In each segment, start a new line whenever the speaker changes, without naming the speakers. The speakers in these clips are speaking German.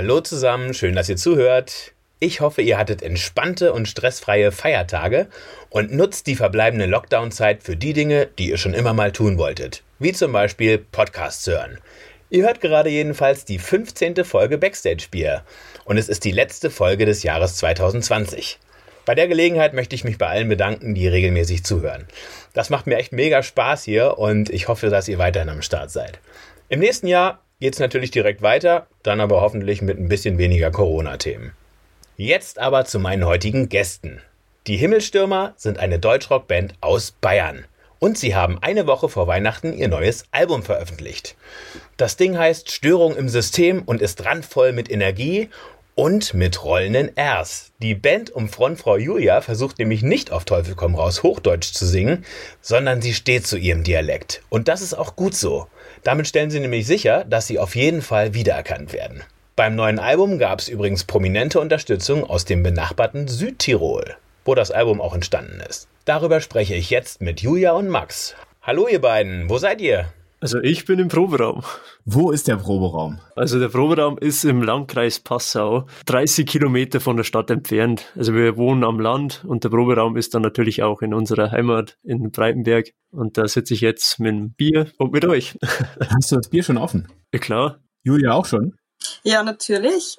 Hallo zusammen, schön, dass ihr zuhört. Ich hoffe, ihr hattet entspannte und stressfreie Feiertage und nutzt die verbleibende Lockdown-Zeit für die Dinge, die ihr schon immer mal tun wolltet. Wie zum Beispiel Podcasts hören. Ihr hört gerade jedenfalls die 15. Folge Backstage Bier und es ist die letzte Folge des Jahres 2020. Bei der Gelegenheit möchte ich mich bei allen bedanken, die regelmäßig zuhören. Das macht mir echt mega Spaß hier und ich hoffe, dass ihr weiterhin am Start seid. Im nächsten Jahr geht es natürlich direkt weiter, dann aber hoffentlich mit ein bisschen weniger Corona-Themen. Jetzt aber zu meinen heutigen Gästen. Die Himmelstürmer sind eine Deutschrock-Band aus Bayern. Und sie haben eine Woche vor Weihnachten ihr neues Album veröffentlicht. Das Ding heißt Störung im System und ist randvoll mit Energie und mit rollenden Rs. Die Band um Frontfrau Julia versucht nämlich nicht auf Teufel komm raus Hochdeutsch zu singen, sondern sie steht zu ihrem Dialekt. Und das ist auch gut so. Damit stellen sie nämlich sicher, dass sie auf jeden Fall wiedererkannt werden. Beim neuen Album gab es übrigens prominente Unterstützung aus dem benachbarten Südtirol, wo das Album auch entstanden ist. Darüber spreche ich jetzt mit Julia und Max. Hallo ihr beiden, wo seid ihr?
Also ich bin im Proberaum.
Wo ist der Proberaum?
Also der Proberaum ist im Landkreis Passau, 30 Kilometer von der Stadt entfernt. Also wir wohnen am Land und der Proberaum ist dann natürlich auch in unserer Heimat in Breitenberg. Und da sitze ich jetzt mit dem Bier und mit euch.
Hast du das Bier schon offen?
Ja klar.
Julia auch schon?
Ja, natürlich.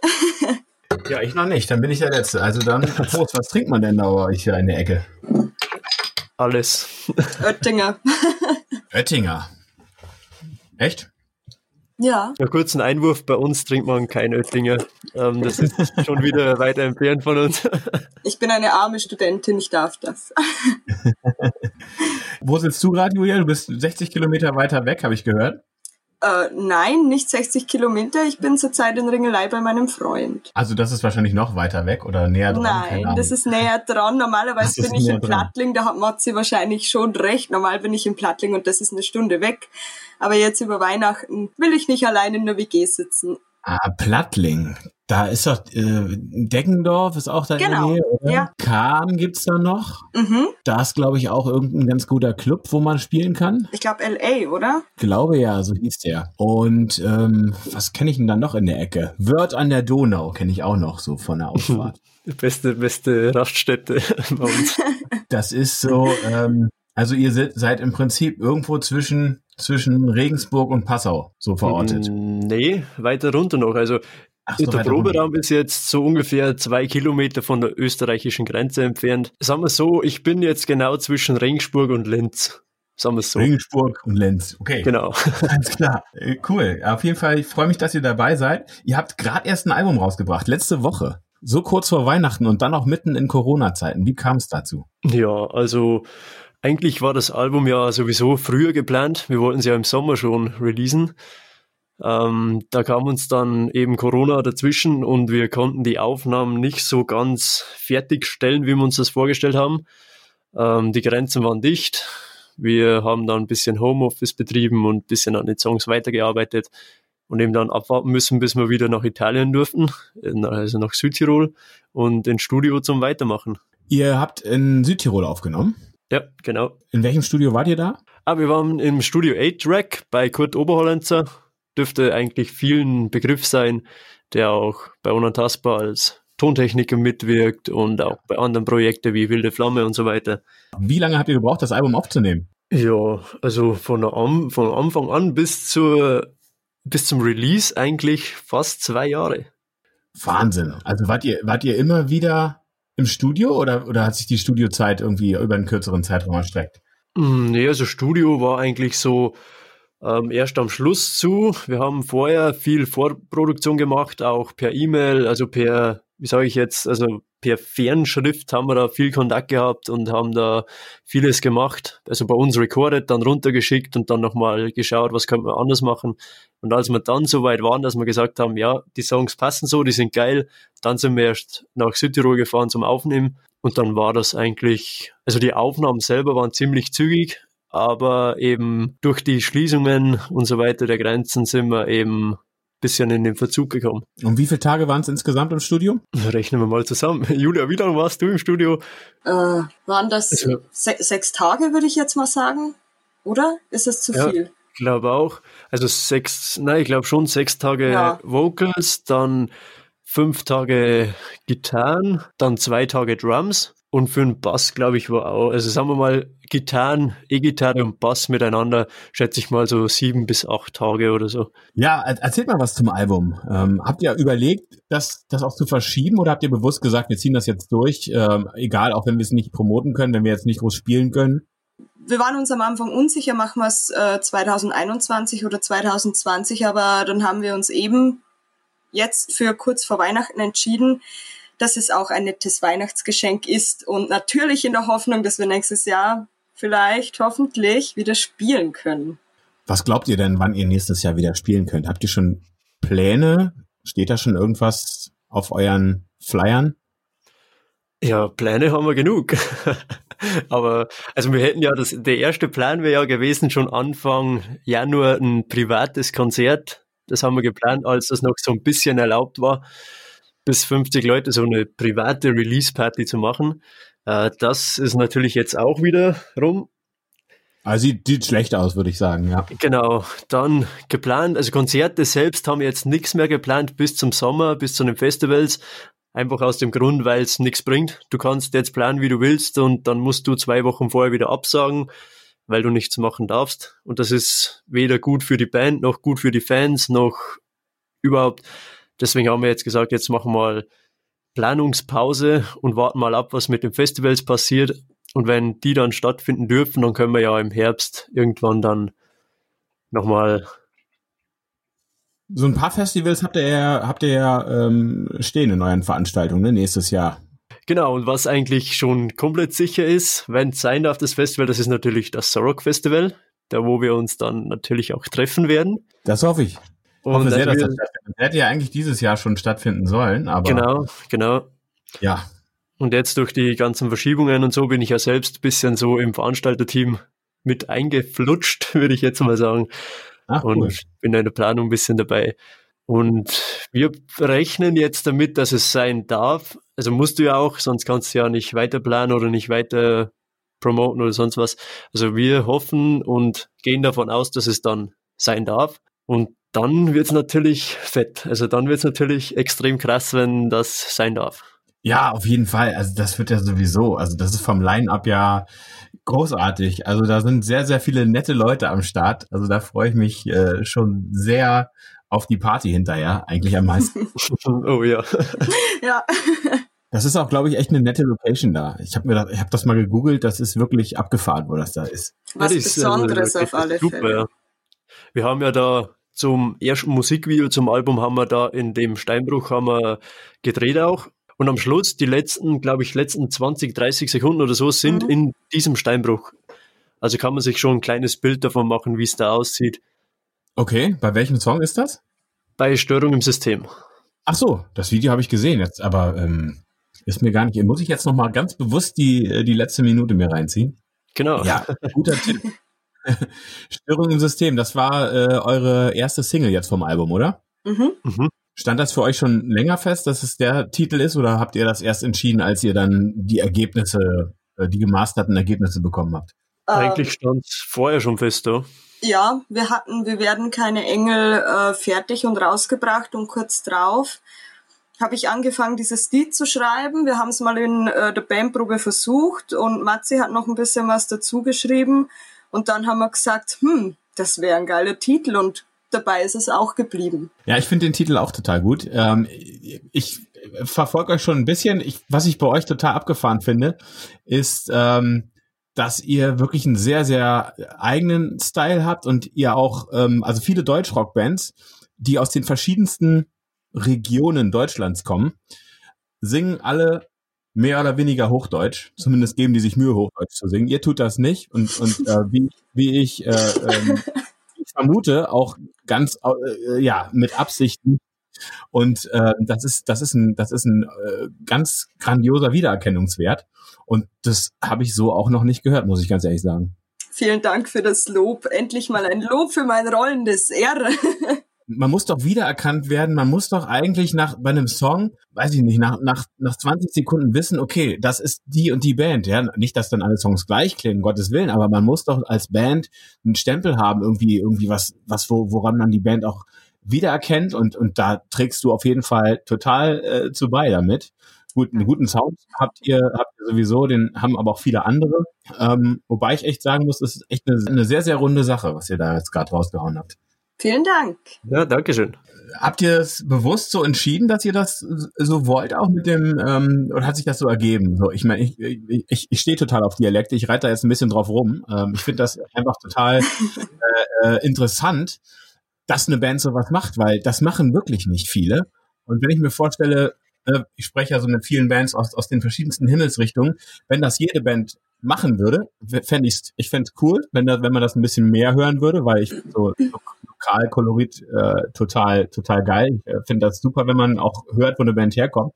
ja, ich noch nicht. Dann bin ich der Letzte. Also dann, Prost, was trinkt man denn da bei euch hier in der Ecke?
Alles.
Oettinger.
Oettinger. Echt?
Ja.
Ja, kurzen Einwurf, bei uns trinkt man kein Oettinger. Ähm, das ist schon wieder weiter entfernt von uns.
Ich bin eine arme Studentin, ich darf das.
Wo sitzt du gerade, Julia? Du bist 60 Kilometer weiter weg, habe ich gehört.
Äh, nein, nicht 60 Kilometer. Ich bin zurzeit in Ringelei bei meinem Freund.
Also das ist wahrscheinlich noch weiter weg oder näher dran?
Nein, das ist näher dran. Normalerweise bin ich in Plattling, da hat Matzi wahrscheinlich schon recht. Normal bin ich in Plattling und das ist eine Stunde weg. Aber jetzt über Weihnachten will ich nicht allein in der WG sitzen.
Ah, Plattling. Da ist doch äh, Deggendorf ist auch da genau. in der genau, Nähe, oder? Ja. Kahn gibt's da noch. Mhm. Da ist, glaube ich, auch irgendein ganz guter Club, wo man spielen kann.
Ich glaube LA, oder?
Glaube ja, so hieß der. Und ähm, was kenne ich denn da noch in der Ecke? Wörth an der Donau kenne ich auch noch so von der Ausfahrt.
beste, beste Raststätte bei uns.
das ist so, ähm, also ihr seid im Prinzip irgendwo zwischen zwischen Regensburg und Passau so verortet.
Nee, weiter runter noch. Also so, der Proberaum ist jetzt so ungefähr zwei Kilometer von der österreichischen Grenze entfernt. Sagen wir so, ich bin jetzt genau zwischen Regensburg und Linz. Sagen wir so.
Regensburg und Linz. Okay.
Genau.
Ganz klar. Äh, cool. Auf jeden Fall, ich freue mich, dass ihr dabei seid. Ihr habt gerade erst ein Album rausgebracht, letzte Woche. So kurz vor Weihnachten und dann auch mitten in Corona-Zeiten. Wie kam es dazu?
Ja, also eigentlich war das Album ja sowieso früher geplant. Wir wollten es ja im Sommer schon releasen. Ähm, da kam uns dann eben Corona dazwischen und wir konnten die Aufnahmen nicht so ganz fertigstellen, wie wir uns das vorgestellt haben. Ähm, die Grenzen waren dicht. Wir haben dann ein bisschen Homeoffice betrieben und ein bisschen an den Songs weitergearbeitet und eben dann abwarten müssen, bis wir wieder nach Italien durften, also nach Südtirol und ins Studio zum Weitermachen.
Ihr habt in Südtirol aufgenommen?
Ja, genau.
In welchem Studio wart ihr da?
Ah, wir waren im Studio 8-Track bei Kurt Oberhollenzer dürfte eigentlich vielen Begriff sein, der auch bei Unantastbar als Tontechniker mitwirkt und auch bei anderen Projekten wie Wilde Flamme und so weiter.
Wie lange habt ihr gebraucht, das Album aufzunehmen?
Ja, also von, der, von Anfang an bis, zur, bis zum Release eigentlich fast zwei Jahre.
Wahnsinn. Also wart ihr, wart ihr immer wieder im Studio oder, oder hat sich die Studiozeit irgendwie über einen kürzeren Zeitraum erstreckt?
Mm, nee, also Studio war eigentlich so ähm, erst am Schluss zu. Wir haben vorher viel Vorproduktion gemacht, auch per E-Mail, also per, wie sage ich jetzt, also per Fernschrift haben wir da viel Kontakt gehabt und haben da vieles gemacht. Also bei uns recorded, dann runtergeschickt und dann nochmal geschaut, was könnte man anders machen. Und als wir dann so weit waren, dass wir gesagt haben, ja, die Songs passen so, die sind geil, dann sind wir erst nach Südtirol gefahren zum Aufnehmen. Und dann war das eigentlich, also die Aufnahmen selber waren ziemlich zügig, aber eben durch die Schließungen und so weiter der Grenzen sind wir eben bisschen in den Verzug gekommen.
Und wie viele Tage waren es insgesamt im Studio?
Rechnen wir mal zusammen. Julia, wie lange warst du im Studio?
Äh, waren das also, se sechs Tage, würde ich jetzt mal sagen? Oder? Ist das zu
ja,
viel?
glaube auch. Also sechs, nein, ich glaube schon sechs Tage ja. Vocals, dann fünf Tage Gitarren, dann zwei Tage Drums und für den Bass, glaube ich, war auch, also sagen wir mal, Gitarren, E-Gitarre und Bass miteinander, schätze ich mal so sieben bis acht Tage oder so.
Ja, erzählt mal was zum Album. Ähm, habt ihr überlegt, das, das auch zu verschieben oder habt ihr bewusst gesagt, wir ziehen das jetzt durch, ähm, egal, auch wenn wir es nicht promoten können, wenn wir jetzt nicht groß spielen können?
Wir waren uns am Anfang unsicher, machen wir es äh, 2021 oder 2020, aber dann haben wir uns eben jetzt für kurz vor Weihnachten entschieden, dass es auch ein nettes Weihnachtsgeschenk ist und natürlich in der Hoffnung, dass wir nächstes Jahr vielleicht hoffentlich wieder spielen können.
Was glaubt ihr denn, wann ihr nächstes Jahr wieder spielen könnt? Habt ihr schon Pläne? Steht da schon irgendwas auf euren Flyern?
Ja, Pläne haben wir genug. Aber also wir hätten ja das, der erste Plan wäre ja gewesen, schon Anfang Januar ein privates Konzert. Das haben wir geplant, als das noch so ein bisschen erlaubt war bis 50 Leute so eine private Release-Party zu machen. Äh, das ist natürlich jetzt auch wieder rum.
Also sieht, sieht schlecht aus, würde ich sagen, ja.
Genau, dann geplant, also Konzerte selbst haben wir jetzt nichts mehr geplant bis zum Sommer, bis zu den Festivals. Einfach aus dem Grund, weil es nichts bringt. Du kannst jetzt planen, wie du willst und dann musst du zwei Wochen vorher wieder absagen, weil du nichts machen darfst. Und das ist weder gut für die Band, noch gut für die Fans, noch überhaupt Deswegen haben wir jetzt gesagt, jetzt machen wir mal Planungspause und warten mal ab, was mit den Festivals passiert. Und wenn die dann stattfinden dürfen, dann können wir ja im Herbst irgendwann dann nochmal.
So ein paar Festivals habt ihr ja, habt ihr ja ähm, stehen in euren Veranstaltungen ne, nächstes Jahr.
Genau, und was eigentlich schon komplett sicher ist, wenn es sein darf, das Festival, das ist natürlich das Sorok Festival, da wo wir uns dann natürlich auch treffen werden.
Das hoffe ich. Und hoffe sehr, dass das stattfindet. Hätte ja eigentlich dieses Jahr schon stattfinden sollen, aber.
Genau, genau.
Ja.
Und jetzt durch die ganzen Verschiebungen und so bin ich ja selbst ein bisschen so im Veranstalterteam mit eingeflutscht, würde ich jetzt mal sagen. Ach, cool. Und bin in der Planung ein bisschen dabei. Und wir rechnen jetzt damit, dass es sein darf. Also musst du ja auch, sonst kannst du ja nicht weiter planen oder nicht weiter promoten oder sonst was. Also wir hoffen und gehen davon aus, dass es dann sein darf. Und dann wird's natürlich fett. Also dann wird's natürlich extrem krass, wenn das sein darf.
Ja, auf jeden Fall. Also das wird ja sowieso. Also das ist vom Line-Up ja großartig. Also da sind sehr, sehr viele nette Leute am Start. Also da freue ich mich äh, schon sehr auf die Party hinterher, eigentlich am meisten.
oh ja.
ja.
Das ist auch, glaube ich, echt eine nette Location da. Ich habe mir, da, ich habe das mal gegoogelt. Das ist wirklich abgefahren, wo das da ist.
Was ist, Besonderes äh, auf alle Fälle. Super, ja.
Wir haben ja da zum ersten Musikvideo zum Album haben wir da in dem Steinbruch haben wir gedreht auch. Und am Schluss, die letzten, glaube ich, letzten 20, 30 Sekunden oder so sind mhm. in diesem Steinbruch. Also kann man sich schon ein kleines Bild davon machen, wie es da aussieht.
Okay, bei welchem Song ist das?
Bei Störung im System.
Ach so, das Video habe ich gesehen jetzt, aber ähm, ist mir gar nicht. Muss ich jetzt noch mal ganz bewusst die äh, die letzte Minute mir reinziehen?
Genau.
Ja, guter Tipp. Störung im System, das war äh, eure erste Single jetzt vom Album, oder? Mhm. mhm. Stand das für euch schon länger fest, dass es der Titel ist, oder habt ihr das erst entschieden, als ihr dann die Ergebnisse, äh, die gemasterten Ergebnisse bekommen habt?
Eigentlich stand es vorher schon fest, oder?
Ja, wir hatten, wir werden keine Engel äh, fertig und rausgebracht und kurz drauf habe ich angefangen, dieses Lied zu schreiben. Wir haben es mal in äh, der Bandprobe versucht und Matzi hat noch ein bisschen was dazu geschrieben. Und dann haben wir gesagt, hm, das wäre ein geiler Titel und dabei ist es auch geblieben.
Ja, ich finde den Titel auch total gut. Ähm, ich verfolge euch schon ein bisschen. Ich, was ich bei euch total abgefahren finde, ist, ähm, dass ihr wirklich einen sehr, sehr eigenen Style habt und ihr auch, ähm, also viele Deutschrock-Bands, die aus den verschiedensten Regionen Deutschlands kommen, singen alle mehr oder weniger Hochdeutsch. Zumindest geben die sich Mühe, Hochdeutsch zu singen. Ihr tut das nicht. Und, und äh, wie, wie ich, äh, ähm, ich vermute, auch ganz äh, ja mit Absichten. Und äh, das ist das ist ein das ist ein äh, ganz grandioser Wiedererkennungswert. Und das habe ich so auch noch nicht gehört, muss ich ganz ehrlich sagen.
Vielen Dank für das Lob. Endlich mal ein Lob für mein rollendes R.
man muss doch wiedererkannt werden, man muss doch eigentlich nach bei einem Song, weiß ich nicht, nach, nach, nach 20 Sekunden wissen, okay, das ist die und die Band. Ja, nicht, dass dann alle Songs gleich klingen, Gottes Willen, aber man muss doch als Band einen Stempel haben, irgendwie, irgendwie was, was, wo, woran man die Band auch wiedererkennt und, und da trägst du auf jeden Fall total äh, zu bei damit. Gut, einen guten Sound habt ihr, habt ihr sowieso, den haben aber auch viele andere. Ähm, wobei ich echt sagen muss, das ist echt eine, eine sehr, sehr runde Sache, was ihr da jetzt gerade rausgehauen habt.
Vielen Dank.
Ja, danke schön.
Habt ihr es bewusst so entschieden, dass ihr das so wollt, auch mit dem, ähm, oder hat sich das so ergeben? So, ich meine, ich, ich, ich stehe total auf Dialekte, ich reite da jetzt ein bisschen drauf rum. Ähm, ich finde das einfach total äh, äh, interessant, dass eine Band sowas macht, weil das machen wirklich nicht viele. Und wenn ich mir vorstelle, äh, ich spreche ja so mit vielen Bands aus, aus den verschiedensten Himmelsrichtungen, wenn das jede Band machen würde, fände ich's, ich fände es cool, wenn, da, wenn man das ein bisschen mehr hören würde, weil ich so Lokalkolorit äh, total, total geil. Ich äh, finde das super, wenn man auch hört, wo eine Band herkommt.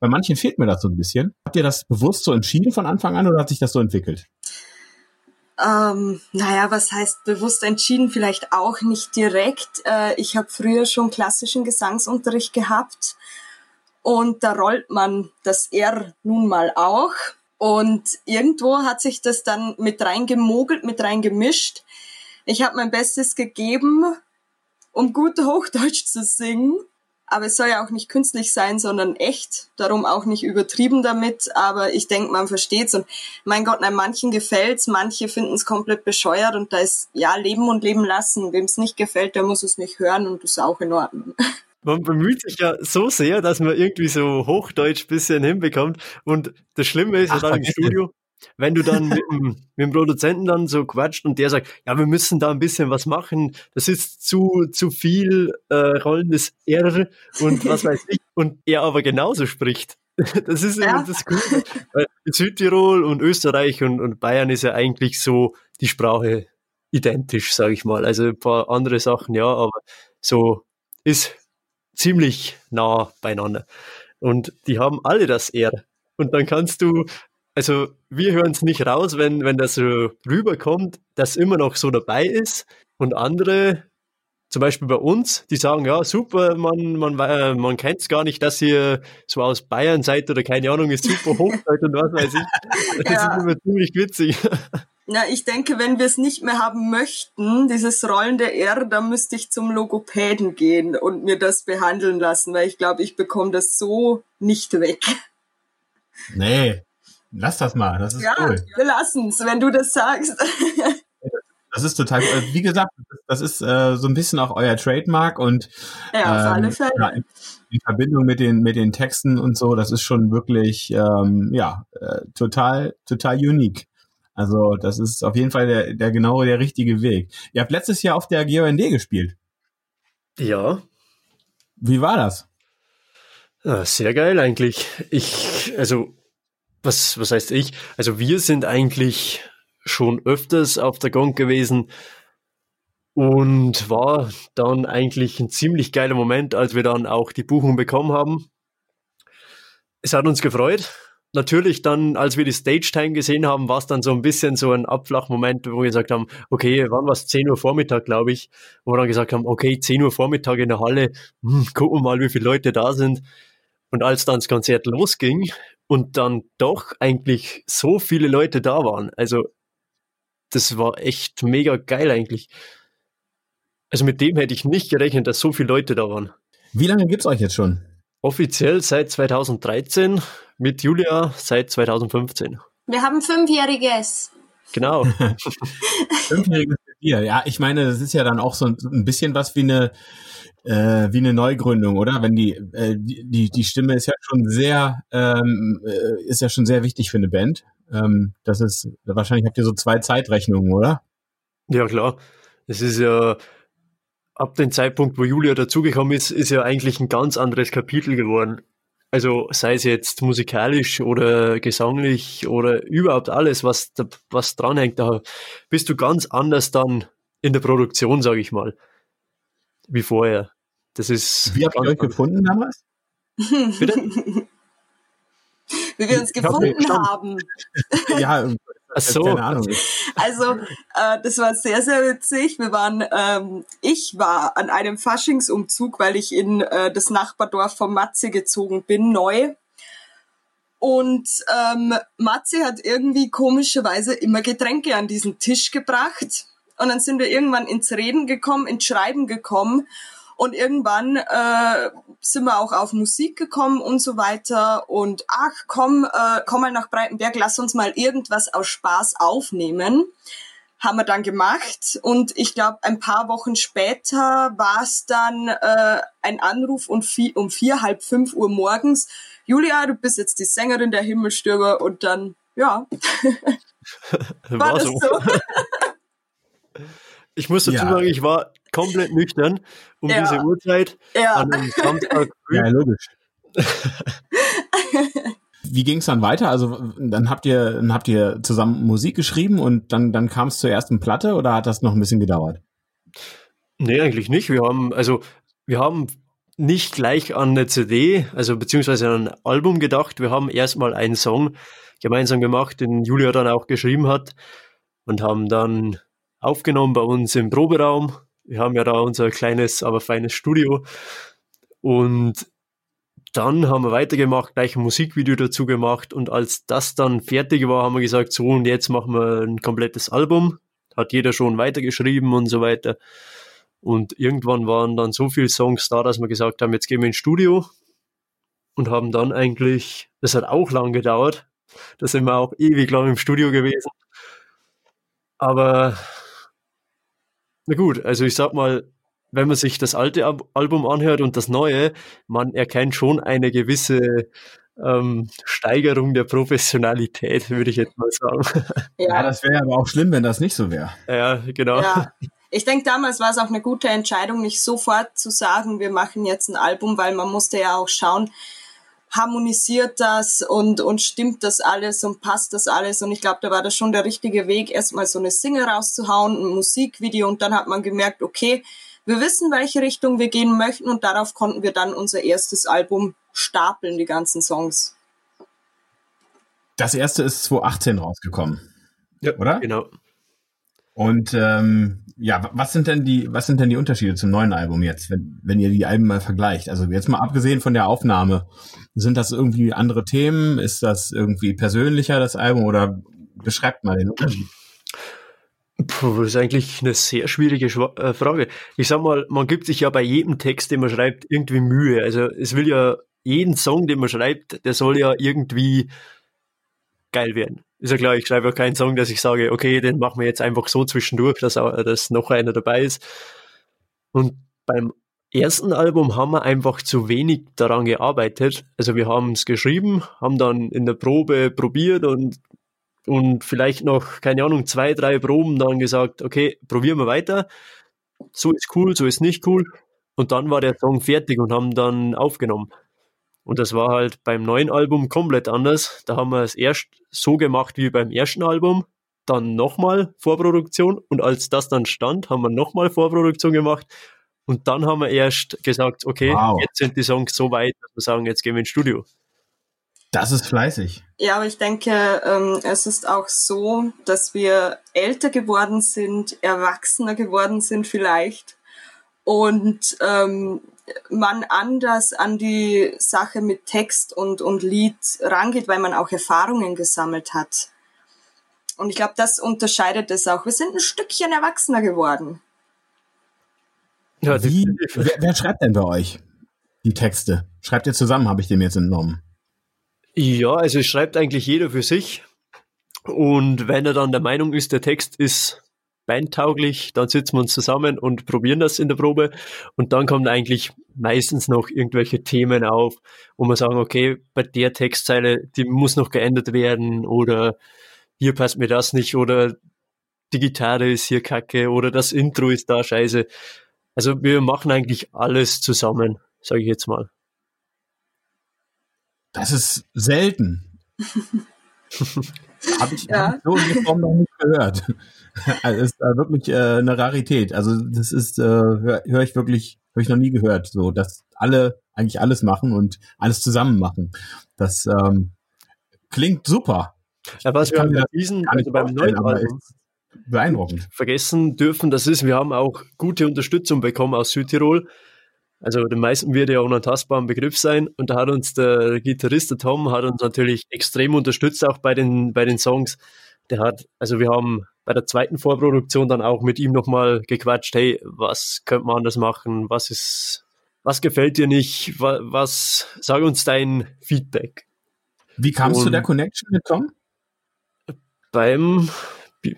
Bei manchen fehlt mir das so ein bisschen. Habt ihr das bewusst so entschieden von Anfang an oder hat sich das so entwickelt?
Ähm, naja, was heißt bewusst entschieden? Vielleicht auch nicht direkt. Äh, ich habe früher schon klassischen Gesangsunterricht gehabt und da rollt man das R nun mal auch. Und irgendwo hat sich das dann mit reingemogelt, mit reingemischt. Ich habe mein Bestes gegeben, um gut Hochdeutsch zu singen. Aber es soll ja auch nicht künstlich sein, sondern echt. Darum auch nicht übertrieben damit. Aber ich denke, man versteht's. Und mein Gott, nein, manchen gefällt's, manche finden's komplett bescheuert. Und da ist, ja, leben und leben lassen. Wem's nicht gefällt, der muss es nicht hören und das ist auch in Ordnung.
man bemüht sich ja so sehr, dass man irgendwie so Hochdeutsch bisschen hinbekommt. Und das Schlimme ist Ach, ja dann im Studio, wenn du dann mit dem, mit dem Produzenten dann so quatscht und der sagt, ja, wir müssen da ein bisschen was machen, das ist zu, zu viel äh, rollendes R und was weiß ich, und er aber genauso spricht. Das ist ja. das Gute. Weil Südtirol und Österreich und, und Bayern ist ja eigentlich so die Sprache identisch, sage ich mal. Also ein paar andere Sachen, ja, aber so ist ziemlich nah beieinander. Und die haben alle das R. Und dann kannst du, also wir hören es nicht raus, wenn, wenn das so rüberkommt, dass immer noch so dabei ist. Und andere, zum Beispiel bei uns, die sagen, ja, super, man, man, äh, man kennt es gar nicht, dass ihr so aus Bayern seid oder keine Ahnung, ist super Hochdeutsch und was weiß ich. Das ja. ist immer ziemlich witzig.
Ja, ich denke, wenn wir es nicht mehr haben möchten, dieses rollende R, dann müsste ich zum Logopäden gehen und mir das behandeln lassen, weil ich glaube, ich bekomme das so nicht weg.
Nee, lass das mal, das ist ja, cool.
wir lassen es, wenn du das sagst.
Das ist total, wie gesagt, das ist äh, so ein bisschen auch euer Trademark und
ja, auf alle ähm, Fälle. Ja, in,
in, Verbindung mit den mit den Texten und so, das ist schon wirklich ähm, ja äh, total total unique. Also das ist auf jeden Fall der, der genaue, der richtige Weg. Ihr habt letztes Jahr auf der GOND gespielt.
Ja.
Wie war das?
Ja, sehr geil eigentlich. Ich, also, was, was heißt ich? Also wir sind eigentlich schon öfters auf der Gong gewesen und war dann eigentlich ein ziemlich geiler Moment, als wir dann auch die Buchung bekommen haben. Es hat uns gefreut natürlich dann, als wir die Stage Time gesehen haben, war es dann so ein bisschen so ein Abflachmoment, wo wir gesagt haben, okay, wann war es? 10 Uhr Vormittag, glaube ich, wo wir dann gesagt haben, okay, 10 Uhr Vormittag in der Halle, hm, gucken wir mal, wie viele Leute da sind. Und als dann das Konzert losging und dann doch eigentlich so viele Leute da waren, also das war echt mega geil eigentlich. Also mit dem hätte ich nicht gerechnet, dass so viele Leute da waren.
Wie lange gibt's euch jetzt schon?
Offiziell seit 2013, mit Julia seit 2015.
Wir haben Fünfjähriges.
Genau.
Fünfjähriges dir. Ja, ich meine, das ist ja dann auch so ein bisschen was wie eine äh, wie eine Neugründung, oder? Wenn die, äh, die, die Stimme ist ja schon sehr, ähm, äh, ist ja schon sehr wichtig für eine Band. Ähm, das ist, wahrscheinlich habt ihr so zwei Zeitrechnungen, oder?
Ja, klar. Es ist ja, ab dem Zeitpunkt, wo Julia dazugekommen ist, ist ja eigentlich ein ganz anderes Kapitel geworden. Also sei es jetzt musikalisch oder gesanglich oder überhaupt alles, was, da, was dranhängt, da bist du ganz anders dann in der Produktion, sage ich mal, wie vorher. Das ist.
Wie habt ihr euch gefunden damals?
Bitte? wie wir uns gefunden haben.
ja,
Ach so.
Keine Ahnung.
Also, äh, das war sehr, sehr witzig. Wir waren, ähm, ich war an einem Faschingsumzug, weil ich in äh, das Nachbardorf von Matze gezogen bin, neu. Und ähm, Matze hat irgendwie komischerweise immer Getränke an diesen Tisch gebracht. Und dann sind wir irgendwann ins Reden gekommen, ins Schreiben gekommen. Und irgendwann äh, sind wir auch auf Musik gekommen und so weiter. Und ach, komm, äh, komm mal nach Breitenberg, lass uns mal irgendwas aus Spaß aufnehmen. Haben wir dann gemacht. Und ich glaube, ein paar Wochen später war es dann äh, ein Anruf um vier, um vier, halb fünf Uhr morgens. Julia, du bist jetzt die Sängerin der Himmelstürmer. Und dann, ja, war,
War
das
so.
so.
Ich muss dazu
Ja.
sagen, ich war komplett nüchtern um
Ja.
diese Uhrzeit
ja.
an einem Samstag früh.
Ja, logisch. Wie ging es dann weiter? Also dann habt ihr, dann habt ihr zusammen Musik geschrieben und dann, dann kam es zur ersten Platte oder hat das noch ein bisschen gedauert?
Nee, eigentlich nicht. Wir haben, also, wir haben nicht gleich an eine CD, also beziehungsweise an ein Album gedacht. Wir haben erstmal einen Song gemeinsam gemacht, den Julia dann auch geschrieben hat und haben dann aufgenommen bei uns im Proberaum. Wir haben ja da unser kleines, aber feines Studio. Und dann haben wir weitergemacht, gleich ein Musikvideo dazu gemacht und als das dann fertig war, haben wir gesagt, so und jetzt machen wir ein komplettes Album. Hat jeder schon weitergeschrieben und so weiter. Und irgendwann waren dann so viele Songs da, dass wir gesagt haben, jetzt gehen wir ins Studio und haben dann eigentlich, das hat auch lang gedauert, da sind wir auch ewig lang im Studio gewesen. Aber na gut, also ich sag mal, wenn man sich das alte Ab Album anhört und das neue, man erkennt schon eine gewisse ähm, Steigerung der Professionalität, würde ich jetzt mal sagen.
Ja, das wäre aber auch schlimm, wenn das nicht so wäre.
ja, genau.
Ja. Ich denke, damals war es auch eine gute Entscheidung, nicht sofort zu sagen, wir machen jetzt ein Album, weil man musste ja auch schauen, harmonisiert das und, und stimmt das alles und passt das alles. Und ich glaube, da war das schon der richtige Weg, erstmal so eine Single rauszuhauen, ein Musikvideo und dann hat man gemerkt, okay, wir wissen, welche Richtung wir gehen möchten und darauf konnten wir dann unser erstes Album stapeln, die ganzen Songs.
Das erste ist 2018 rausgekommen,
Ja,
oder?
Genau.
Und ähm, ja, was sind denn die, was sind denn die Unterschiede zum neuen Album jetzt, wenn, wenn ihr die Alben mal vergleicht? Also jetzt mal abgesehen von der Aufnahme, sind das irgendwie andere Themen? Ist das irgendwie persönlicher, das Album, oder beschreibt mal den Unterschied?
Puh, das ist eigentlich eine sehr schwierige äh, Frage. Ich sag mal, man gibt sich ja bei jedem Text, den man schreibt, irgendwie Mühe. Also es will ja jeden Song, den man schreibt, der soll ja irgendwie geil werden. Ist ja klar, ich schreibe ja keinen Song, dass ich sage, okay, den machen wir jetzt einfach so zwischendurch, dass, auch, dass noch einer dabei ist. Und beim ersten Album haben wir einfach zu wenig daran gearbeitet. Also wir haben es geschrieben, haben dann in der Probe probiert und und vielleicht noch, keine Ahnung, zwei, drei Proben dann gesagt, okay, probieren wir weiter. So ist cool, so ist nicht cool. Und dann war der Song fertig und haben dann aufgenommen. Und das war halt beim neuen Album komplett anders. Da haben wir es erst so gemacht wie beim ersten Album, dann nochmal Vorproduktion und als das dann stand, haben wir nochmal Vorproduktion gemacht und dann haben wir erst gesagt, okay,
Wow.
jetzt sind die Songs so weit, dass wir sagen, jetzt gehen wir ins Studio.
Das ist fleißig.
Ja, aber ich denke, ähm, es ist auch so, dass wir älter geworden sind, erwachsener geworden sind vielleicht und ähm, man anders an die Sache mit Text und, und Lied rangeht, weil man auch Erfahrungen gesammelt hat. Und ich glaube, das unterscheidet es auch. Wir sind ein Stückchen erwachsener geworden.
Ja,
Wie, wer, wer schreibt denn bei euch die Texte? Schreibt ihr zusammen, habe ich dem jetzt entnommen.
Ja, also es schreibt eigentlich jeder für sich. Und wenn er dann der Meinung ist, der Text ist bandtauglich, dann sitzen wir uns zusammen und probieren das in der Probe. Und dann kommen eigentlich meistens noch irgendwelche Themen auf, wo wir sagen, okay, bei der Textzeile, die muss noch geändert werden oder hier passt mir das nicht oder die Gitarre ist hier kacke oder das Intro ist da scheiße. Also wir machen eigentlich alles zusammen, sage ich jetzt mal.
Das ist selten. Habe ich,
Ja.
so in der Form noch nicht gehört. Also ist äh, wirklich äh, eine Rarität. Also das ist, äh, höre hör ich wirklich, habe ich noch nie gehört, so dass alle eigentlich alles machen und alles zusammen machen. Das ähm, klingt super.
Ja, was wir bei diesen, also beim neuen Album
beeindruckend.
vergessen dürfen, das ist, wir haben auch gute Unterstützung bekommen aus Südtirol. Also den meisten wird ja unantastbar ein Begriff sein. Und da hat uns der Gitarrist, der Tom, hat uns natürlich extrem unterstützt, auch bei den, bei den Songs. Der hat, also wir haben bei der zweiten Vorproduktion dann auch mit ihm nochmal gequatscht, hey, was könnte man anders machen? Was ist, was gefällt dir nicht? Was, was sag uns dein Feedback.
Wie kamst du der Connection mit Tom?
Beim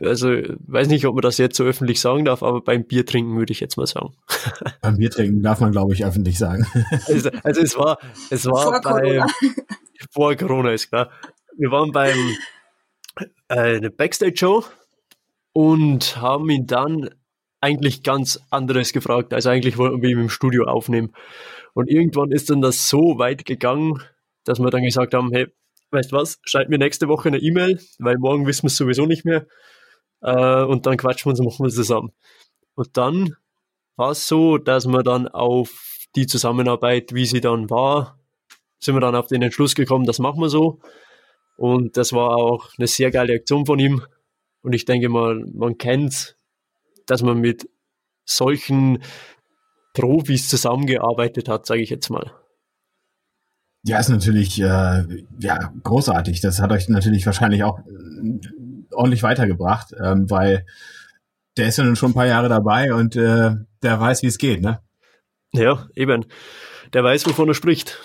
also weiß nicht, ob man das jetzt so öffentlich sagen darf, aber beim Bier trinken würde ich jetzt mal sagen.
Beim Bier trinken darf man, glaube ich, öffentlich sagen.
Also, also es war, es war vor bei, Corona. vor Corona ist klar. Wir waren beim äh, eine Backstage-Show und haben ihn dann eigentlich ganz anderes gefragt. Also eigentlich wollten wir ihn im Studio aufnehmen. Und irgendwann ist dann das so weit gegangen, dass wir dann gesagt haben, hey, weißt was, schreib mir nächste Woche eine E-Mail, weil morgen wissen wir es sowieso nicht mehr. Äh, und dann quatschen wir uns und machen wir zusammen. Und dann war es so, dass wir dann auf die Zusammenarbeit, wie sie dann war, sind wir dann auf den Entschluss gekommen, das machen wir so. Und das war auch eine sehr geile Aktion von ihm. Und ich denke mal, man kennt, dass man mit solchen Profis zusammengearbeitet hat, sage ich jetzt mal.
Ja, ist natürlich äh, ja großartig. Das hat euch natürlich wahrscheinlich auch ordentlich weitergebracht, ähm, weil der ist ja nun schon ein paar Jahre dabei und äh, der weiß, wie es geht, ne?
Ja, eben. Der weiß, wovon er spricht.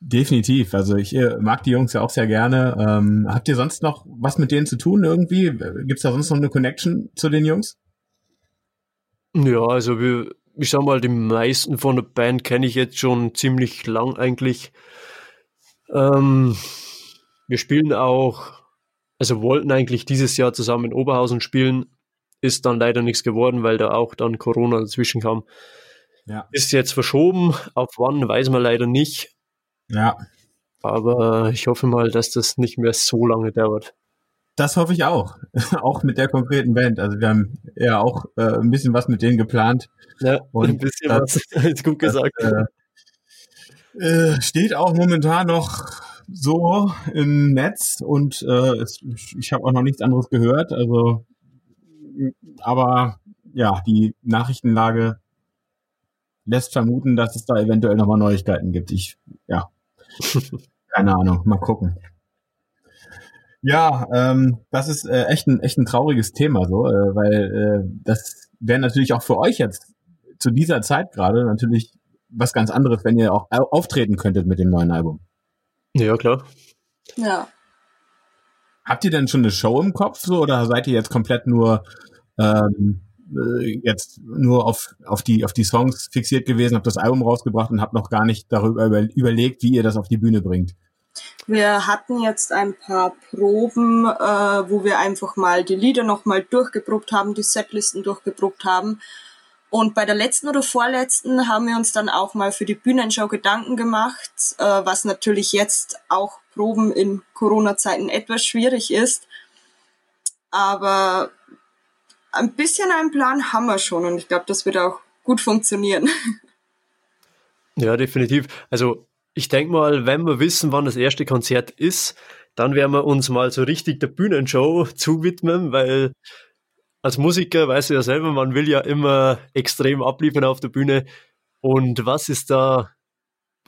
Definitiv. Also ich äh, mag die Jungs ja auch sehr gerne. Ähm, habt ihr sonst noch was mit denen zu tun irgendwie? Gibt's da sonst noch eine Connection zu den Jungs?
Ja, also wir, ich sag mal, die meisten von der Band kenne ich jetzt schon ziemlich lang eigentlich. Ähm, wir spielen auch also wollten eigentlich dieses Jahr zusammen in Oberhausen spielen, ist dann leider nichts geworden, weil da auch dann Corona dazwischen kam. Ja. Ist jetzt verschoben, auf wann weiß man leider nicht.
Ja.
Aber ich hoffe mal, dass das nicht mehr so lange dauert.
Das hoffe ich auch. auch mit der konkreten Band. Also wir haben ja auch äh, ein bisschen was mit denen geplant.
Ja, Und ein bisschen das, was. ist gut gesagt. Das,
äh, äh, steht auch momentan noch so im Netz und äh, es, ich habe auch noch nichts anderes gehört. Also, aber ja, die Nachrichtenlage lässt vermuten, dass es da eventuell nochmal Neuigkeiten gibt. Ich, ja, keine Ahnung, mal gucken. Ja, ähm, das ist äh, echt ein echt ein trauriges Thema so, äh, weil äh, das wäre natürlich auch für euch jetzt zu dieser Zeit gerade natürlich was ganz anderes, wenn ihr auch auftreten könntet mit dem neuen Album.
Ja, klar.
Ja.
Habt ihr denn schon eine Show im Kopf so oder seid ihr jetzt komplett nur ähm, äh, jetzt nur auf, auf, die, auf die Songs fixiert gewesen, habt das Album rausgebracht und habt noch gar nicht darüber über, überlegt, wie ihr das auf die Bühne bringt?
Wir hatten jetzt ein paar Proben, äh, wo wir einfach mal die Lieder nochmal durchgeprobt haben, die Setlisten durchgeprobt haben und bei der letzten oder vorletzten haben wir uns dann auch mal für die Bühnenshow Gedanken gemacht, äh, was natürlich jetzt auch Proben in Corona-Zeiten etwas schwierig ist. Aber ein bisschen einen Plan haben wir schon und ich glaube, das wird auch gut funktionieren.
Ja, definitiv. Also ich denke mal, wenn wir wissen, wann das erste Konzert ist, dann werden wir uns mal so richtig der Bühnenshow zuwidmen, weil als Musiker weißt du ja selber, man will ja immer extrem abliefern auf der Bühne. Und was ist da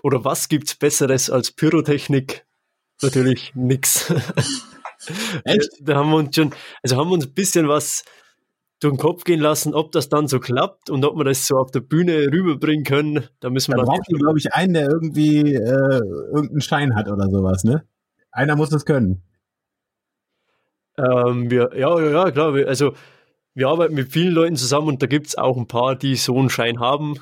oder was gibt's Besseres als Pyrotechnik? Natürlich nix. Echt? Da haben wir uns schon, also haben wir uns ein bisschen was durch den Kopf gehen lassen, ob das dann so klappt und ob wir das so auf der Bühne rüberbringen können. Da müssen wir
da braucht ihr, glaube ich, einen, der irgendwie äh, irgendeinen Schein hat oder sowas, ne? Einer muss das können.
Ähm, wir, ja, ja, klar. Also wir arbeiten mit vielen Leuten zusammen und da gibt es auch ein paar, die so einen Schein haben.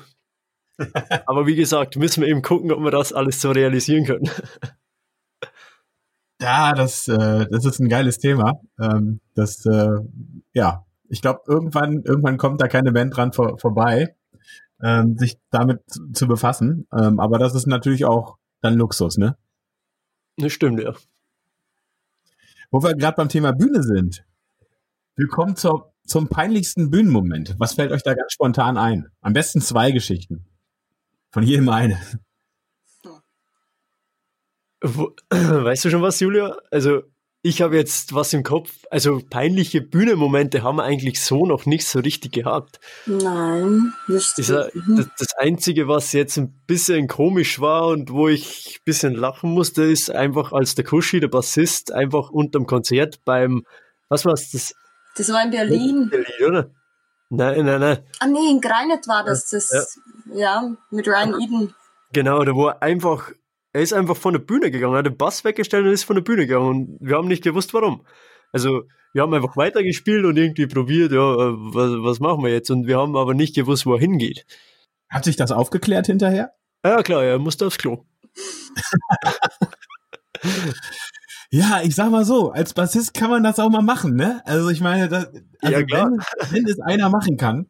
Aber wie gesagt, müssen wir eben gucken, ob wir das alles so realisieren können.
Ja, das, äh, das ist ein geiles Thema. Ähm, das, äh, ja, ich glaube, irgendwann, irgendwann kommt da keine Band dran vor, vorbei, ähm, sich damit zu, zu befassen. Ähm, aber das ist natürlich auch dann Luxus, ne?
Das stimmt, ja.
Wo wir gerade beim Thema Bühne sind. Willkommen zur zum peinlichsten Bühnenmoment. Was fällt euch da ganz spontan ein? Am besten zwei Geschichten. Von jedem eine.
Weißt du schon was, Julia? Also, ich habe jetzt was im Kopf. Also peinliche Bühnenmomente haben wir eigentlich so noch nicht so richtig gehabt.
Nein, nicht.
Dieser, das, das Einzige, was jetzt ein bisschen komisch war und wo ich ein bisschen lachen musste, ist einfach, als der Kushi, der Bassist, einfach unterm Konzert beim, was war's, das?
Das war in Berlin.
Berlin, oder? Nein, nein, nein.
Ah nee, in Greinet war das, das, ja, ja mit Ryan Eden.
Genau, da wo er einfach, er ist einfach von der Bühne gegangen, er hat den Bass weggestellt und ist von der Bühne gegangen und wir haben nicht gewusst, warum. Also, wir haben einfach weitergespielt und irgendwie probiert, ja, äh, was, was machen wir jetzt? Und wir haben aber nicht gewusst, wo er hingeht.
Hat sich das aufgeklärt hinterher?
Ja, klar, er musste aufs Klo.
Ja, ich sag mal so, als Bassist kann man das auch mal machen, ne? Also ich meine, das, also
Ja.
Wenn, wenn es einer machen kann,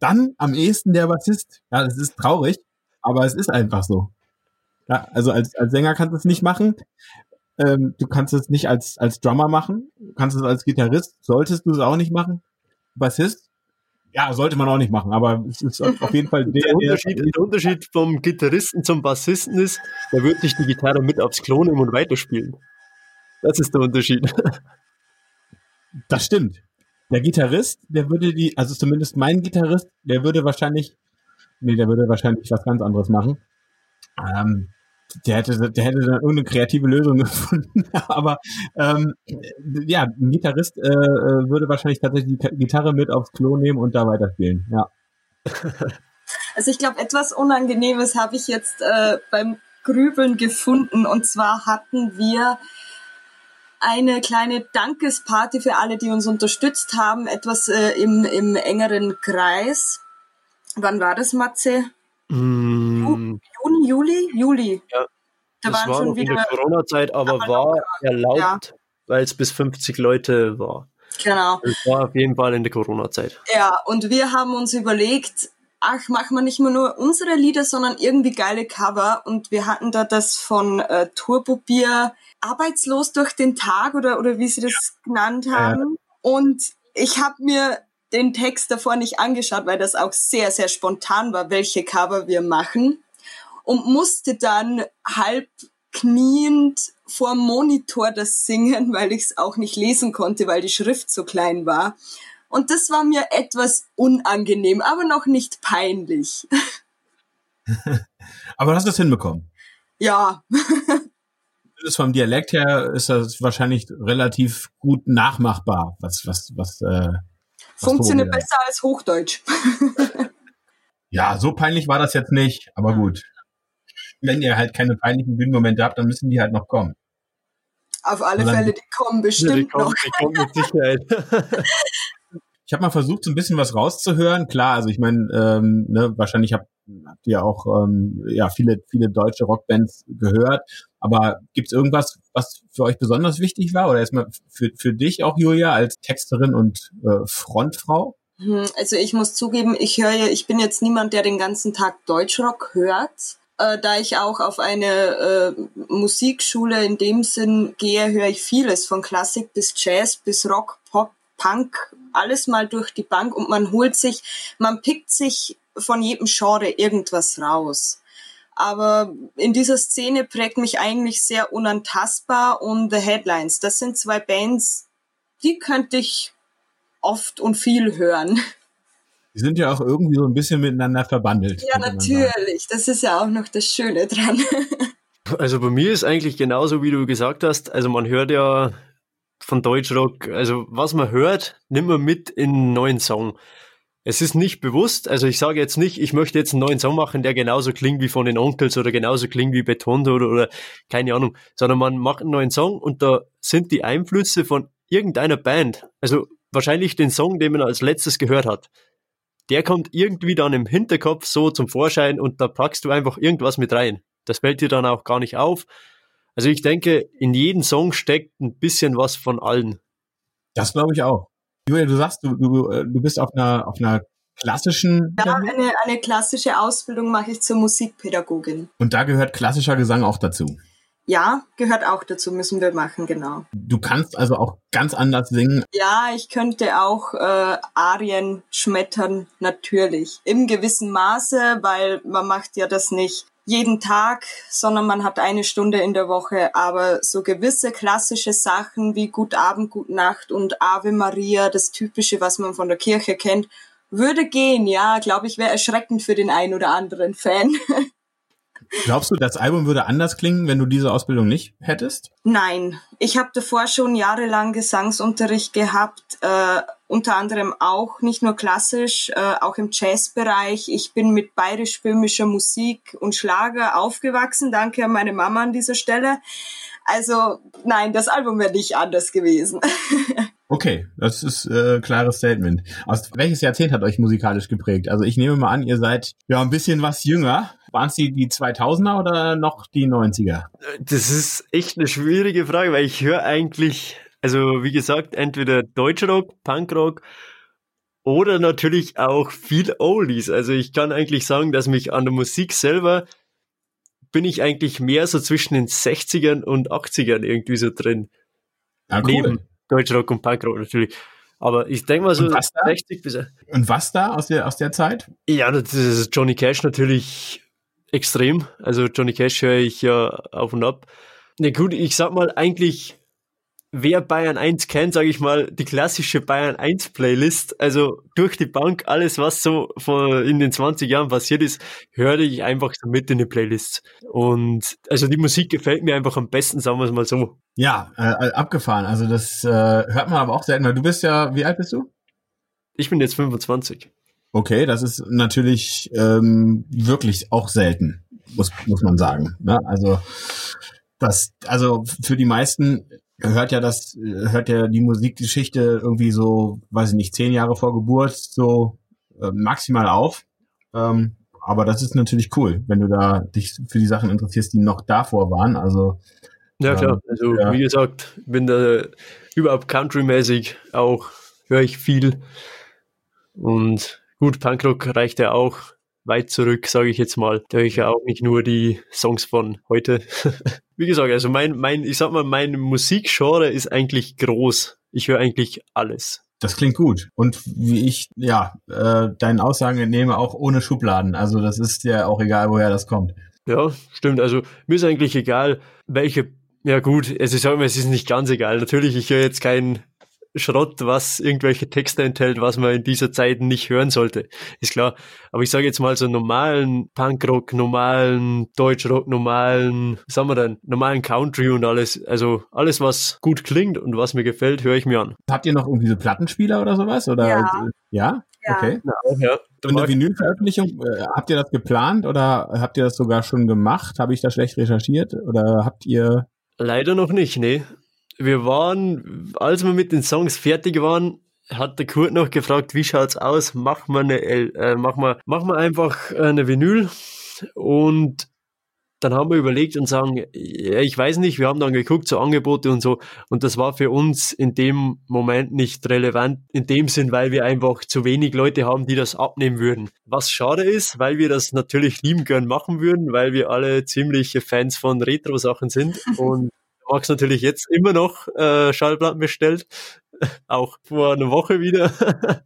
dann am ehesten der Bassist. Ja, das ist traurig, aber es ist einfach so. Ja, also als, als Sänger kannst du es nicht machen. Ähm, du kannst es nicht als, als Drummer machen. Du kannst es als Gitarrist, solltest du es auch nicht machen. Bassist, ja, sollte man auch nicht machen, aber es ist auf jeden Fall der,
Der Unterschied, der Unterschied vom Gitarristen zum Bassisten ist, der wird nicht die Gitarre mit aufs Klo nehmen und weiterspielen. Das ist der Unterschied.
Das stimmt. Der Gitarrist, der würde die, also zumindest mein Gitarrist, der würde wahrscheinlich, nee, der würde wahrscheinlich was ganz anderes machen. Ähm, der hätte, der hätte dann irgendeine kreative Lösung gefunden. Aber ähm, ja, ein Gitarrist äh, äh, würde wahrscheinlich tatsächlich die Gitarre mit aufs Klo nehmen und da weiterspielen. Ja.
Also ich glaube, etwas Unangenehmes habe ich jetzt äh, beim Grübeln gefunden. Und zwar hatten wir eine kleine Dankesparty für alle, die uns unterstützt haben, etwas äh, im, im engeren Kreis. Wann war das, Matze?
Mm,
Juni, Juli? Juli.
Ja,
Da
das
waren
war
schon
noch in
wieder,
der Corona-Zeit, aber
Aber
war erlaubt, weil es bis 50 Leute war.
genau.
Das war auf jeden Fall in der Corona-Zeit.
Ja, und wir haben uns überlegt, ach, machen wir nicht mehr nur unsere Lieder, sondern irgendwie geile Cover. Und wir hatten da das von äh, Turbo Bier Arbeitslos durch den Tag oder, oder wie sie das genannt haben. Und ich habe mir den Text davor nicht angeschaut, weil das auch sehr, sehr spontan war, welche Cover wir machen. Und musste dann halb kniend vor dem Monitor das singen, weil ich es auch nicht lesen konnte, weil die Schrift so klein war. Und das war mir etwas unangenehm, aber noch nicht peinlich.
Aber du hast es hinbekommen.
Ja,
Das vom Dialekt her ist das wahrscheinlich relativ gut nachmachbar, was, was, was, äh,
funktioniert
Tobi-
besser als Hochdeutsch.
Ja, so peinlich war das jetzt nicht, aber gut. Wenn ihr halt keine peinlichen Bühnenmomente habt, dann müssen die halt noch kommen.
Auf alle
Solange-
Fälle, die kommen
Die
bestimmt
kommt,
noch.
die kommt mit Sicherheit.
Ich habe mal versucht, so ein bisschen was rauszuhören. Klar, also ich meine, ähm, ne, wahrscheinlich habt, habt ihr auch ähm, ja viele, viele deutsche Rockbands gehört. Aber gibt's irgendwas, was für euch besonders wichtig war? Oder erstmal für, für dich auch, Julia, als Texterin und äh, Frontfrau?
Hm, Also ich muss zugeben, ich höre, ja- ich bin jetzt niemand, der den ganzen Tag Deutschrock hört. Äh, da ich auch auf eine äh, Musikschule in dem Sinn gehe, höre ich vieles, von Klassik bis Jazz bis Rock, Pop, Punk, alles mal durch die Bank und man holt sich, man pickt sich von jedem Genre irgendwas raus. Aber in dieser Szene prägt mich eigentlich sehr unantastbar und The Headlines. Das sind zwei Bands, die könnte ich oft und viel hören.
Die sind ja auch irgendwie so ein bisschen miteinander verbandelt.
Ja, natürlich. Das ist ja auch noch das Schöne dran.
Also bei mir ist eigentlich genauso, wie du gesagt hast. Also man hört ja von Deutschrock, also was man hört, nimmt man mit in einen neuen Song. Es ist nicht bewusst, also ich sage jetzt nicht, ich möchte jetzt einen neuen Song machen, der genauso klingt wie von den Onkels oder genauso klingt wie Betonto oder, oder keine Ahnung, sondern man macht einen neuen Song und da sind die Einflüsse von irgendeiner Band, also wahrscheinlich den Song, den man als letztes gehört hat. Der kommt irgendwie dann im Hinterkopf so zum Vorschein und da packst du einfach irgendwas mit rein. Das fällt dir dann auch gar nicht auf. Also ich denke, in jedem Song steckt ein bisschen was von allen.
Das glaube ich auch. Julia, du sagst, du, du, äh, du bist auf einer, auf einer klassischen
Ja, eine, eine klassische Ausbildung mache ich zur Musikpädagogin.
und da gehört klassischer Gesang auch dazu.
Ja, gehört auch dazu, müssen wir machen, genau.
Du kannst also auch ganz anders singen.
Ja, ich könnte auch äh, Arien schmettern, natürlich. Im gewissen Maße, weil man macht ja das nicht jeden Tag, sondern man hat eine Stunde in der Woche. Aber so gewisse klassische Sachen wie Gut Abend, Gut Nacht und Ave Maria, das Typische, was man von der Kirche kennt, würde gehen. Ja, glaube ich, wäre erschreckend für den einen oder anderen Fan.
Glaubst du, das Album würde anders klingen, wenn du diese Ausbildung nicht hättest?
Nein, ich habe davor schon jahrelang Gesangsunterricht gehabt, äh, unter anderem auch nicht nur klassisch, äh, auch im Jazzbereich. Ich bin mit bayerisch-böhmischer Musik und Schlager aufgewachsen. Danke an meine Mama an dieser Stelle. Also nein, das Album wäre nicht anders gewesen.
Okay, das ist äh, klares Statement. Aus welches Jahrzehnt hat euch musikalisch geprägt? Also ich nehme mal an, ihr seid ja ein bisschen was jünger. Waren es die, die 2000er oder noch die 90er?
Das ist echt eine schwierige Frage, weil ich höre eigentlich, also wie gesagt, entweder Deutschrock, Punkrock oder natürlich auch viel Oldies. Also ich kann eigentlich sagen, dass mich an der Musik selber bin ich eigentlich mehr so zwischen den 60ern und 80ern irgendwie so drin.
Ah, cool.
Neben Deutschrock und Punkrock natürlich. Aber ich denke mal so
Und was da?
60 bis.
Und was da aus der, aus der Zeit?
Ja, das ist Johnny Cash natürlich extrem. Also Johnny Cash höre ich ja auf und ab. Na gut, ich sag mal eigentlich, wer Bayern 1 kennt, sage ich mal, die klassische Bayern 1 Playlist, also durch die Bank, alles was so von in den 20 Jahren passiert ist, höre ich einfach so mit in die Playlist. Und also die Musik gefällt mir einfach am besten, sagen wir es mal so.
Ja, äh, abgefahren. Also das äh, hört man aber auch selten, weil du bist ja, wie alt bist du?
Ich bin jetzt 25.
Okay, das ist natürlich ähm, wirklich auch selten, muss, muss man sagen. Ne? Also das, also für die meisten hört ja das, hört ja die Musikgeschichte irgendwie so, weiß ich nicht, zehn Jahre vor Geburt so äh, maximal auf. Ähm, aber das ist natürlich cool, wenn du da dich für die Sachen interessierst, die noch davor waren. Also
Ja,
Ähm,
klar. Also,
ja.
wie gesagt, bin da überhaupt countrymäßig auch, höre ich viel. Und gut, Punkrock reicht ja auch weit zurück, sage ich jetzt mal. Da höre ich ja auch nicht nur die Songs von heute. wie gesagt, also mein, mein, ich sag mal, mein Musikgenre ist eigentlich groß. Ich höre eigentlich alles.
Das klingt gut. Und wie ich, ja, äh, deinen Aussagen entnehme, auch ohne Schubladen. Also das ist ja auch egal, woher das kommt.
Ja, stimmt. Also mir ist eigentlich egal, welche. Ja gut, also ich sage mal, es ist nicht ganz egal. Natürlich, ich höre jetzt keinen Schrott, was irgendwelche Texte enthält, was man in dieser Zeit nicht hören sollte. Ist klar. Aber ich sage jetzt mal so normalen Punkrock, normalen Deutschrock, normalen, was haben wir denn, normalen Country und alles. Also alles, was gut klingt und was mir gefällt, höre ich mir an.
Habt ihr noch irgendwie so Plattenspieler oder sowas? Oder,
Ja.
äh, ja?
Ja.
Okay.
Ja.
Und eine Vinylveröffentlichung, äh, habt ihr das geplant oder habt ihr das sogar schon gemacht? Habe ich da schlecht recherchiert? Oder habt ihr
Leider noch nicht, nee. Wir waren, als wir mit den Songs fertig waren, hat der Kurt noch gefragt, wie schaut's aus? Mach mal eine, äh, mach mal, mach mal einfach eine Vinyl. Und dann haben wir überlegt und sagen, ich weiß nicht, wir haben dann geguckt, so Angebote und so. Und das war für uns in dem Moment nicht relevant, in dem Sinn, weil wir einfach zu wenig Leute haben, die das abnehmen würden. Was schade ist, weil wir das natürlich lieben gern machen würden, weil wir alle ziemliche Fans von Retro-Sachen sind. Und Max natürlich jetzt immer noch äh, Schallplatten bestellt. Auch vor einer Woche wieder.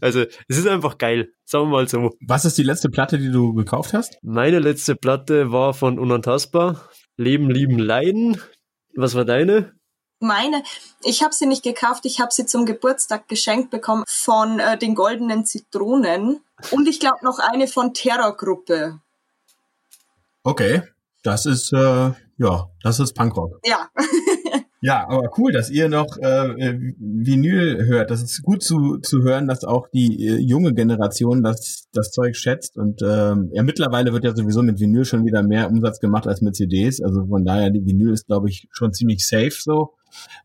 also es ist einfach geil, sagen wir mal so.
Was ist die letzte Platte, die du gekauft hast?
Meine letzte Platte war von Unantastbar. Leben, Lieben, Leiden. Was war deine?
Meine, ich habe sie nicht gekauft, ich habe sie zum Geburtstag geschenkt bekommen von äh, den Goldenen Zitronen und ich glaube noch eine von Terrorgruppe.
Okay. Das ist, äh, ja, das ist Punkrock.
Ja,
Ja, aber cool, dass ihr noch äh, Vinyl hört. Das ist gut zu, zu hören, dass auch die äh, junge Generation das, das Zeug schätzt. Und ähm, ja, mittlerweile wird ja sowieso mit Vinyl schon wieder mehr Umsatz gemacht als mit CDs. Also von daher, die Vinyl ist, glaube ich, schon ziemlich safe so.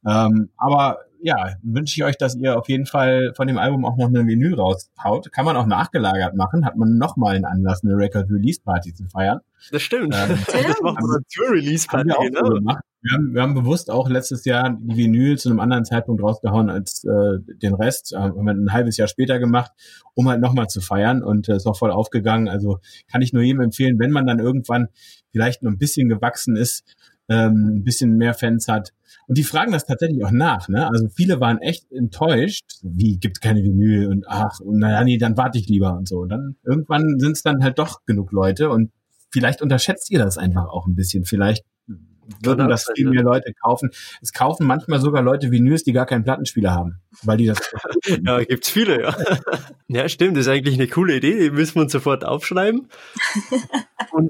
Ähm, aber ja, wünsche ich euch, dass ihr auf jeden Fall von dem Album auch noch eine Vinyl raushaut. Kann man auch nachgelagert machen, hat man nochmal einen Anlass, eine Record-Release-Party zu feiern.
Das stimmt.
Ähm,
das machen wir zur Release-Party,
so
genau.
gemacht. Wir haben, wir haben bewusst auch letztes Jahr die Vinyl zu einem anderen Zeitpunkt rausgehauen als äh, den Rest. Äh, haben wir ein halbes Jahr später gemacht, um halt nochmal zu feiern und äh, ist auch voll aufgegangen. Also kann ich nur jedem empfehlen, wenn man dann irgendwann vielleicht noch ein bisschen gewachsen ist, ähm, ein bisschen mehr Fans hat. Und die fragen das tatsächlich auch nach. Ne? Also viele waren echt enttäuscht. Wie, gibt keine Vinyl? Und ach, und naja, nee, dann warte ich lieber und so. Und dann irgendwann sind es dann halt doch genug Leute und vielleicht unterschätzt ihr das einfach auch ein bisschen. Vielleicht würden das viel mehr Leute kaufen. Es kaufen manchmal sogar Leute Vinyls, die gar keinen Plattenspieler haben, weil die das.
ja, gibt's viele, ja. ja, stimmt, das ist eigentlich eine coole Idee, die müssen wir uns sofort aufschreiben. Und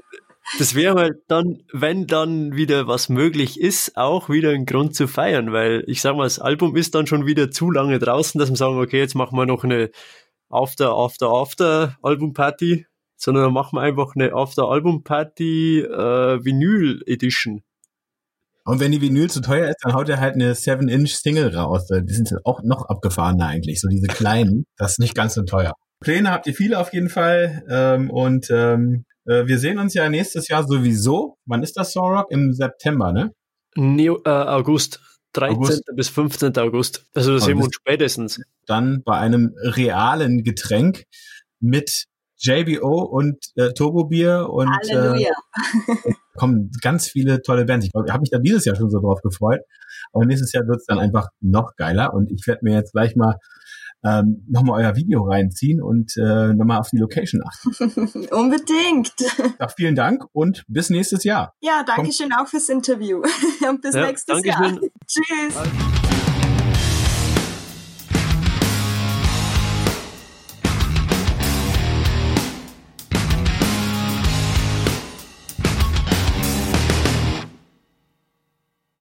das wäre halt dann, wenn dann wieder was möglich ist, auch wieder ein Grund zu feiern, weil ich sag mal, das Album ist dann schon wieder zu lange draußen, dass wir sagen, okay, jetzt machen wir noch eine After, After, After Album-Party, sondern dann machen wir einfach eine After Album Party äh, Vinyl Edition.
Und wenn die Vinyl zu teuer ist, dann haut er halt eine 7-Inch-Single raus. Die sind auch noch abgefahrener eigentlich, so diese kleinen. Das ist nicht ganz so teuer. Pläne habt ihr viele auf jeden Fall. Ähm, und ähm, äh, wir sehen uns ja nächstes Jahr sowieso. Wann ist das Sorrock? Im September, ne?
Nee, äh, August. 13. August. bis 15. August. Also das sehen wir uns spätestens.
Dann bei einem realen Getränk mit JBO und äh, Turbo Bier und Halleluja. Äh, kommen ganz viele tolle Bands. Ich habe mich da dieses Jahr schon so drauf gefreut. Aber nächstes Jahr wird es dann einfach noch geiler und ich werde mir jetzt gleich mal ähm, nochmal euer Video reinziehen und äh, nochmal auf die Location achten.
Unbedingt.
Ja, vielen Dank und bis nächstes Jahr.
Ja, danke schön auch fürs Interview. und bis ja, nächstes Jahr. Schön. Tschüss.